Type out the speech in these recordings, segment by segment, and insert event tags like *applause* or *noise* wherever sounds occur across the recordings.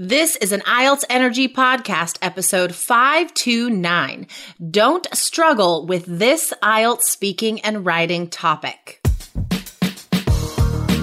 This is an IELTS Energy Podcast, episode 529. Don't struggle with this IELTS speaking and writing topic.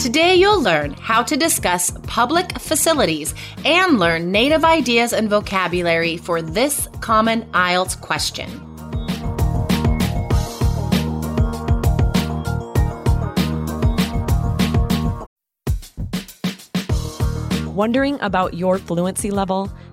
Today, you'll learn how to discuss public facilities and learn native ideas and vocabulary for this common IELTS question. Wondering about your fluency level?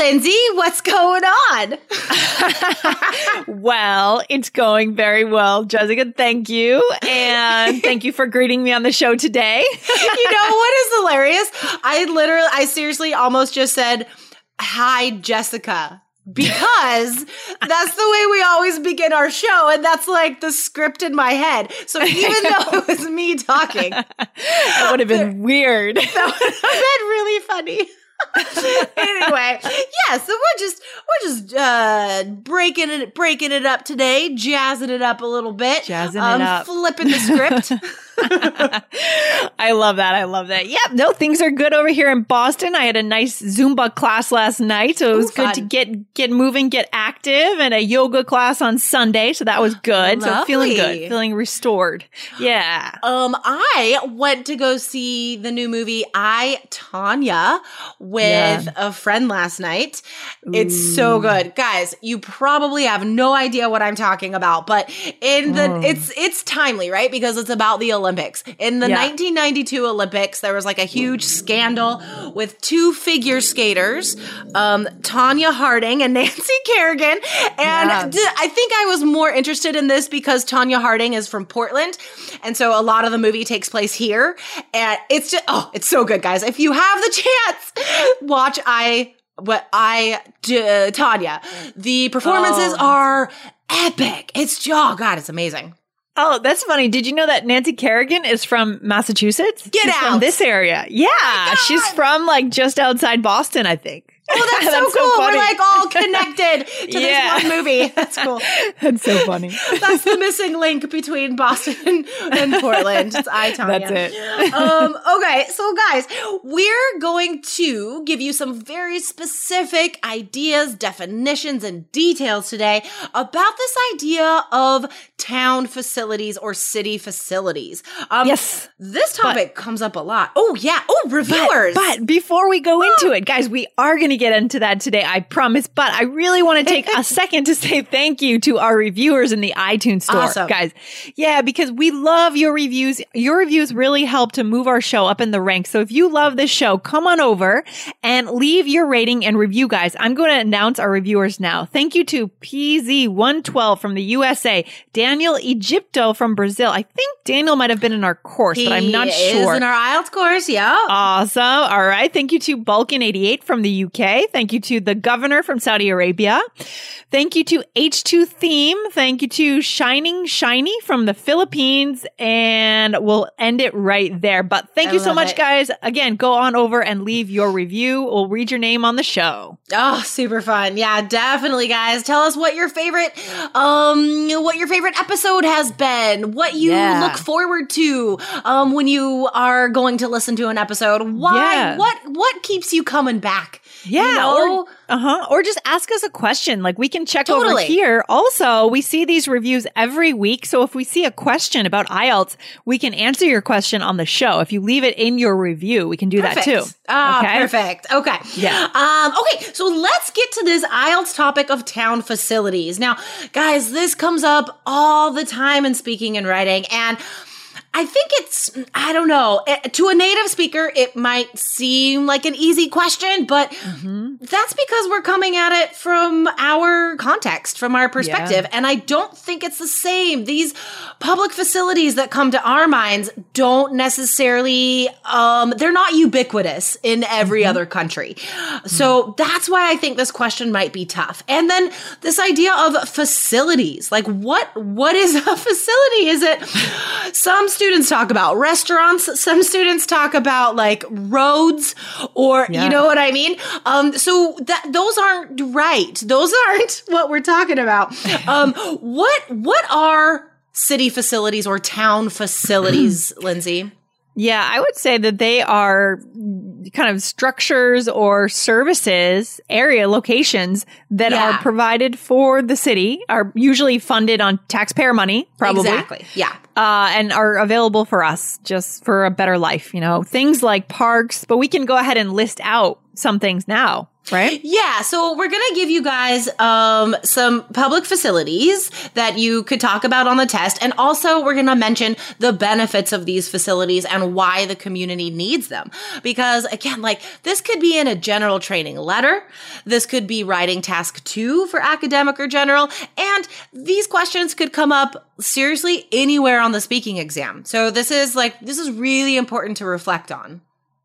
Lindsay, what's going on? well, it's going very well, Jessica. Thank you. And thank you for greeting me on the show today. you know what is hilarious? I literally, I seriously almost just said, Hi, Jessica. Because that's the way we always begin our show, and that's like the script in my head. So *laughs* even though it was me talking, that would have been *laughs* weird. That would have been really funny. *laughs* anyway, yeah, so we're just we're just uh breaking it breaking it up today, jazzing it up a little bit, jazzing um, it up, flipping the script. *laughs* *laughs* I love that. I love that. Yep. No, things are good over here in Boston. I had a nice Zumba class last night, so it was Ooh, good fun. to get get moving, get active, and a yoga class on Sunday, so that was good. So feeling good, feeling restored. Yeah. Um, I went to go see the new movie I Tonya with Yeah. a friend last night. It's so good, guys. You probably have no idea what I'm talking about, but in the Oh. it's it's timely, right? Because it's about the Olympics. In the Yeah. 1992 Olympics, there was like a huge scandal with two figure skaters, um, Tonya Harding and *laughs* Nancy Kerrigan, and d- I think I was more interested in this because Tonya Harding is from Portland. And so a lot of the movie takes place here. And it's just, oh, it's so good, guys. If you have the chance, watch I, what I, d- Tonya. The performances Oh. are epic. It's, oh God, it's amazing. Oh, that's funny. Did you know that Nancy Kerrigan is from Massachusetts? Get she's out. from this area. Yeah, oh she's from like just outside Boston, I think. *laughs* Oh, that's, so cool. We're like all connected to Yeah. this one movie. *laughs* That's *laughs* cool. That's so funny. That's the missing link between Boston and Portland. It's I, Tonya. That's it. um, okay, so guys, we're going to give you some very specific ideas, definitions, and details today about this idea of town facilities or city facilities. Um, Yes. This topic comes up a lot. Oh, yeah. Oh, reviewers. But, but before we go into it, guys, we are going to get into that today, I promise. But I really want to take a *laughs* second to say thank you to our reviewers in the iTunes store, Awesome. guys. Yeah, because we love your reviews. Your reviews really help to move our show up in the ranks. So if you love this show, come on over and leave your rating and review, guys. I'm going to announce our reviewers now. Thank you to PZ112 from the USA, Daniel Egypto from Brazil. I think Daniel might have been in our course, but I'm not He sure. In our IELTS course, yeah. Awesome. All right. Thank you to Balkan88 from the UK. Thank you to the governor from Saudi Arabia. Thank you to H2 Theme. Thank you to Shining Shiny from the Philippines. And we'll end it right there. But thank I you so much, it. guys. Again, go on over and leave your review. We'll read your name on the show. Oh, super fun. Yeah, definitely guys. Tell us what your favorite um what your favorite episode has been. What you Yeah. look forward to um when you are going to listen to an episode. Why Yeah. what what keeps you coming back Yeah. You know? Uh huh. Or just ask us a question. Like we can check over here. Also, we see these reviews every week. So if we see a question about IELTS, we can answer your question on the show. If you leave it in your review, we can do that too. Ah, Okay? perfect. Okay. Yeah. Um, okay, so let's get to this IELTS topic of town facilities. Now, guys, this comes up all the time in speaking and writing, and I think it's, I don't know, eh, to a native speaker, it might seem like an easy question, but Mm-hmm. that's because we're coming at it from our context, from our perspective. And I don't think it's the same. These public facilities that come to our minds don't necessarily, um, they're not ubiquitous in every other country. So that's why I think this question might be tough. And then this idea of facilities, like what, what is *laughs* a facility? Is it some students talk about restaurants, some students talk about like roads or Yeah. you know what I mean? Um, so that those aren't right. Those *laughs* aren't what we're talking about. Um, what what are city facilities or town facilities, *clears throat* Lindsay? Yeah, I would say that they are kind of structures or services, area locations that Yeah. are provided for the city, are usually funded on taxpayer money, probably. Exactly. Yeah. uh, and are available for us just for a better life. You know, things like parks, but we can go ahead and list out some things now, right? Yeah, so we're gonna give you guys um, some public facilities that you could talk about on the test, and also we're gonna mention the benefits of these facilities and why the community needs them. Because again, like this could be in a general training letter, this could be writing task two for academic or general, and these questions could come up seriously anywhere on the speaking exam. So this is like this is really important to reflect on.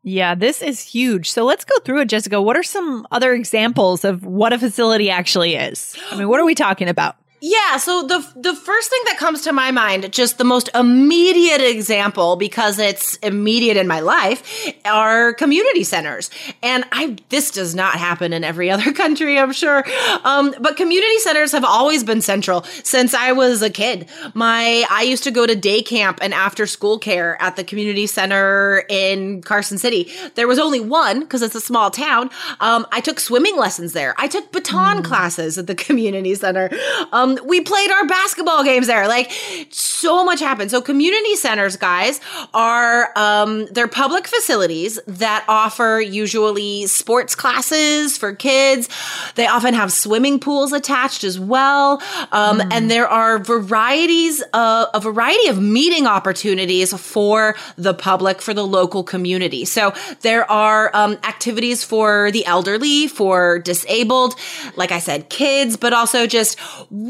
Yeah, this is huge. So let's go through it, Jessica. What are some other examples of what a facility actually is? I mean, what are we talking about? Yeah, so the the first thing that comes to my mind, just the most immediate example because it's immediate in my life, are community centers. And I this does not happen in every *laughs* other country, I'm sure. Um, but community centers have always been central since I was a kid. My I used to go to day camp and after school care at the community center in Carson City. There was only one because it's a small town. Um, I took swimming lessons there. I took baton classes at the *laughs* community center. Um, we played our basketball games there. Like so much happened. So community centers, guys, are um, they're public facilities that offer usually sports classes for kids. They often have swimming pools attached as well, um, and there are varieties of a variety of meeting opportunities for the public for the local community. So there are um, activities for the elderly, for disabled, like I said, kids, but also just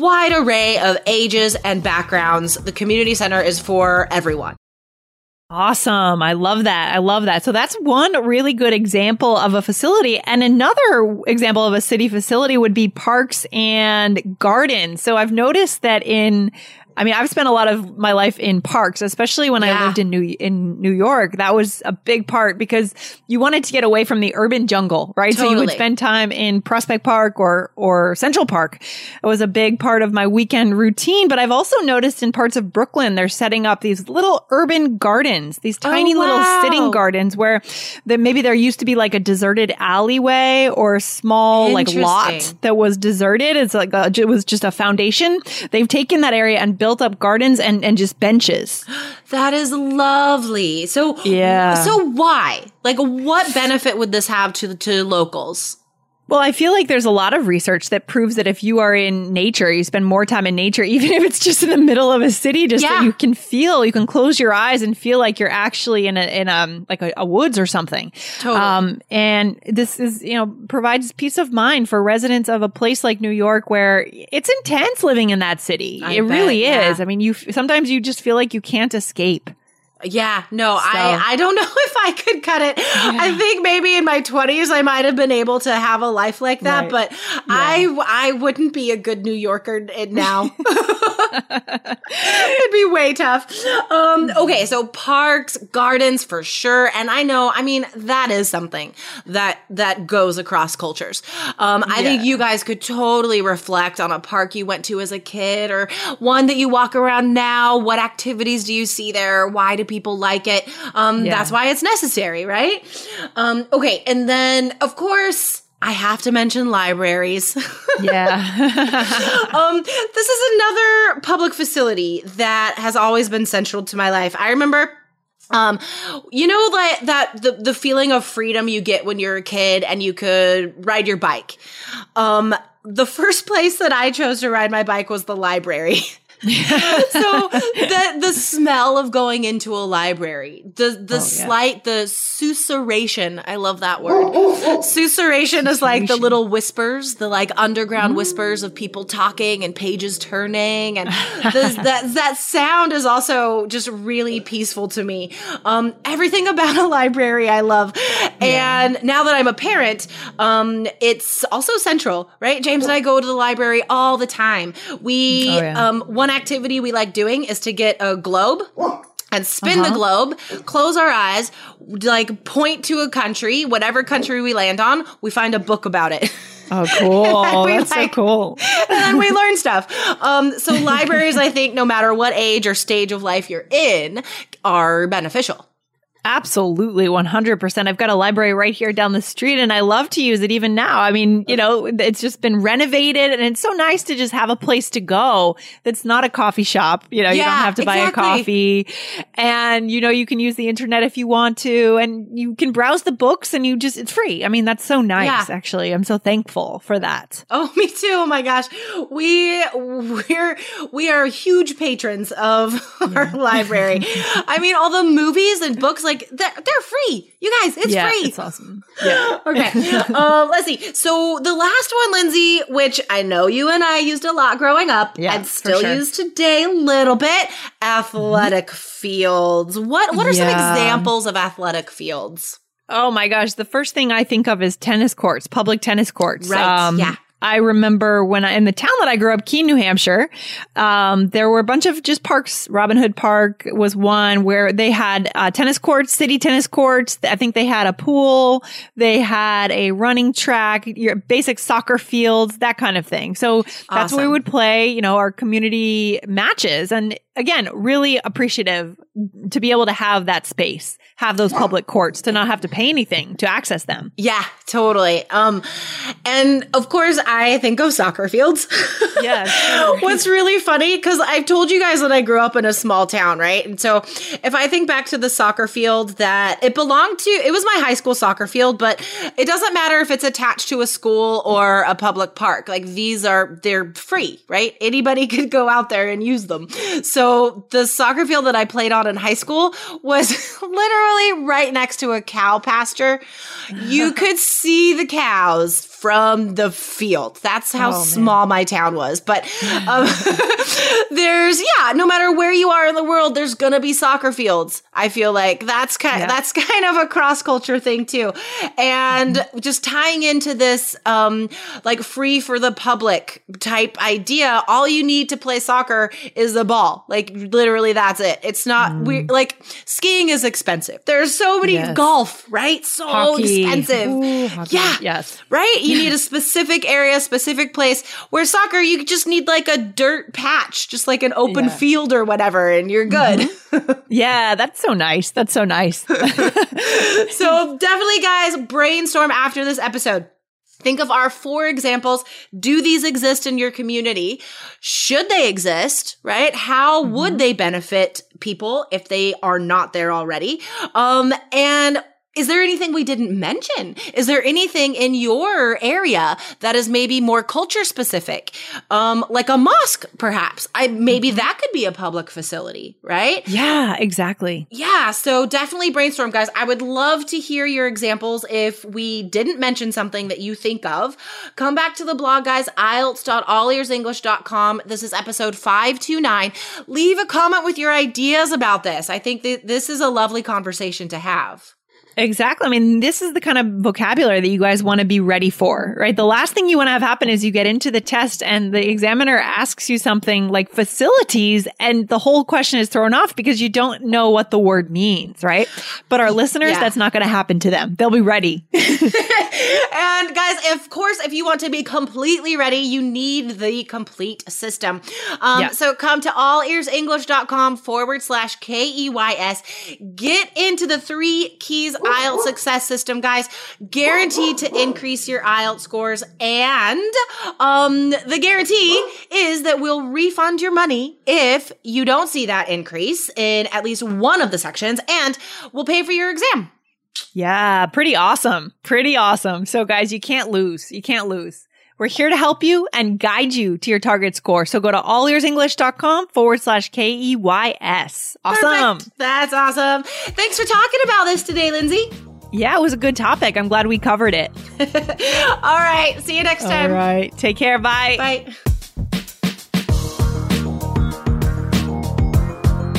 wide array of ages and backgrounds. The community center is for everyone. Awesome. I love that. I love that. So that's one really good example of a facility. And another example of a city facility would be parks and gardens. So I've noticed that in I mean, I've spent a lot of my life in parks, especially when I lived in New in New York. That was a big part because you wanted to get away from the urban jungle, right? So you would spend time in Prospect Park or or Central Park. It was a big part of my weekend routine. But I've also noticed in parts of Brooklyn, they're setting up these little urban gardens, these oh, tiny little wow. sitting gardens where that maybe there used to be like a deserted alleyway or a small like lot that was deserted. It's like a, it was just a foundation. They've taken that area and built up gardens and and just benches. *gasps* That is lovely. So Yeah. So why? Like, what benefit would this have to to locals? Well, I feel like there's a lot of research that proves that if you are in nature, you spend more time in nature, *laughs* even if it's just in the middle of a city, just Yeah. that you can feel, you can close your eyes and feel like you're actually in a, in a, like a, a woods or something. Totally. Um, and this is, you know, provides peace of mind for residents of a place like New York where it's intense living in that city. I it bet, really yeah. is. I mean, you, sometimes you just feel like you can't escape. Yeah, no, I I don't *laughs* know if I could cut it. I think maybe in my 20s I might have been able to have a life like that, Right. but I I wouldn't be a good New Yorker now. *laughs* *laughs* It'd be way tough. Um okay, so parks, gardens for sure, and I know, I mean, that is something that that goes across cultures. Um I think you guys could totally reflect on a park you went to as a kid or one that you walk around now. What activities do you see there? Why do people like it? Um, Yeah. That's why it's necessary, right? Um, okay. And then, of course, I have to mention libraries. *laughs* Yeah. *laughs* um, this is another public facility that has always been central to my life. I remember um, you know that that the the feeling of freedom you get when you're a kid and you could ride your bike. Um, the first place that I chose to ride my bike was the library. *laughs* *laughs* so the the smell of going into a library, the the oh, yeah. slight the susurration, I love that word. *laughs* susurration is like the little whispers, the like underground mm. whispers of people talking and pages turning, and *laughs* the, that that sound is also just really peaceful to me. Um, everything about a library I love, yeah. and now that I'm a parent, um, it's also central, right? James and I go to the library all the time. We oh, yeah. um one one activity we like doing is to get a globe and spin uh-huh. the globe, close our eyes, like point to a country, whatever country we land on, we find a book about it. Oh, cool. *laughs* That's like, so cool. *laughs* and then we learn stuff. Um, so libraries, I think, no matter what age or stage of life you're in, are beneficial. Absolutely, 100%. I've got a library right here down the street and I love to use it even now. I mean, you know, it's just been renovated and it's so nice to just have a place to go that's not a coffee shop. You know, yeah, you don't have to buy exactly. a coffee and, you know, you can use the internet if you want to and you can browse the books and you just, it's free. I mean, that's so nice, yeah. actually. I'm so thankful for that. Oh, *laughs* me too. Oh my gosh. We, we're, we are huge patrons of *laughs* yeah. our library. *laughs* I mean, all the movies and books like like they're, they're free. You guys, it's yeah, free. It's awesome. Yeah. *laughs* okay. um, let's see. So the last one, Lindsay, which I know you and I used a lot growing up yeah, and still sure. use today a little bit, athletic mm-hmm. fields. What what are yeah. some examples of athletic fields? Oh my gosh. The first thing I think of is tennis courts, public tennis courts. Right. Um, yeah. I remember when I, in the town that I grew up, Keene, New Hampshire, um, there were a bunch of just parks. Robin Hood Park was one where they had uh, tennis courts, city tennis courts. I think they had a pool. They had a running track, your basic soccer fields, that kind of thing. So that's awesome. where we would play, you know, our community matches. And again, really appreciative to be able to have that space, have those public courts, to not have to pay anything to access them. Yeah, totally. Um, and of course, I think of soccer fields. *laughs* Yeah. *laughs* What's really funny, because I've told you guys that I grew up in a small town, right? And so if I think back to the soccer field that it belonged to, it was my high school soccer field, but it doesn't matter if it's attached to a school or a public park. Like these are, they're free, right? Anybody *laughs* could go out there and use them. So so the soccer field that I played on in high school was *laughs* literally right next to a cow pasture. You *laughs* could see the cows from the field. That's how oh, small my town was. But *laughs* um, yeah, no matter where you are in the world, there's gonna be soccer fields. I feel like that's kind yeah. that's *laughs* kind of a cross culture thing too, and mm-hmm. just tying into this um, like free for the public type idea. All you need to play soccer is the ball. Like literally, that's it. It's not mm. we like skiing is expensive. There's so many yes. golf, right? So hockey. expensive. Ooh, yeah. Yes. Right. You need a *laughs* specific area, specific place. Where soccer, you just need like a dirt patch, just like an open yeah. Field or whatever, and you're good. Mm-hmm. *laughs* yeah, that's so nice. That's so nice. *laughs* *laughs* so definitely, guys, brainstorm after this episode. Think of our four examples. Do these exist in your community? Should they exist, right? How mm-hmm. would they benefit people if they are not there already? Um, and is there anything we didn't mention? Is there anything in your area that is maybe more culture specific? Um, like a mosque, perhaps. I maybe that could be a public facility, right? Yeah, exactly. Yeah, so definitely brainstorm, guys. I would love to hear your examples if we didn't mention something that you think of. Come back to the blog, guys, IELTS.allearsenglish.com. This is episode 529. Leave a comment with your ideas about this. I think that this is a lovely conversation to have. Exactly. I mean, this is the kind of vocabulary that you guys want to be ready for, right? The last thing you want to have happen is you get into the test and the examiner asks you something like facilities and the whole question is thrown off because you don't know what the word means, right? But our listeners, yeah. that's not going to happen to them. They'll be ready. *laughs* *laughs* and guys, of course, if you want to be completely ready, you need the complete system. Um, Yeah. So come to allearsenglish.com forward slash K E Y S. Get into the three keys IELTS success system, guys. Guaranteed to increase your IELTS scores. And um, the guarantee is that we'll refund your money if you don't see that increase in at least one of the sections, and we'll pay for your exam. Yeah, pretty awesome. Pretty awesome. So, guys, you can't lose. You can't lose. We're here to help you and guide you to your target score. So go to allearsenglish.com forward slash K E Y S. Awesome. Perfect. That's awesome. Thanks for talking about this today, Lindsay. Yeah, it was a good topic. I'm glad we covered it. *laughs* All right. See you next time. All right. Take care. Bye. Bye.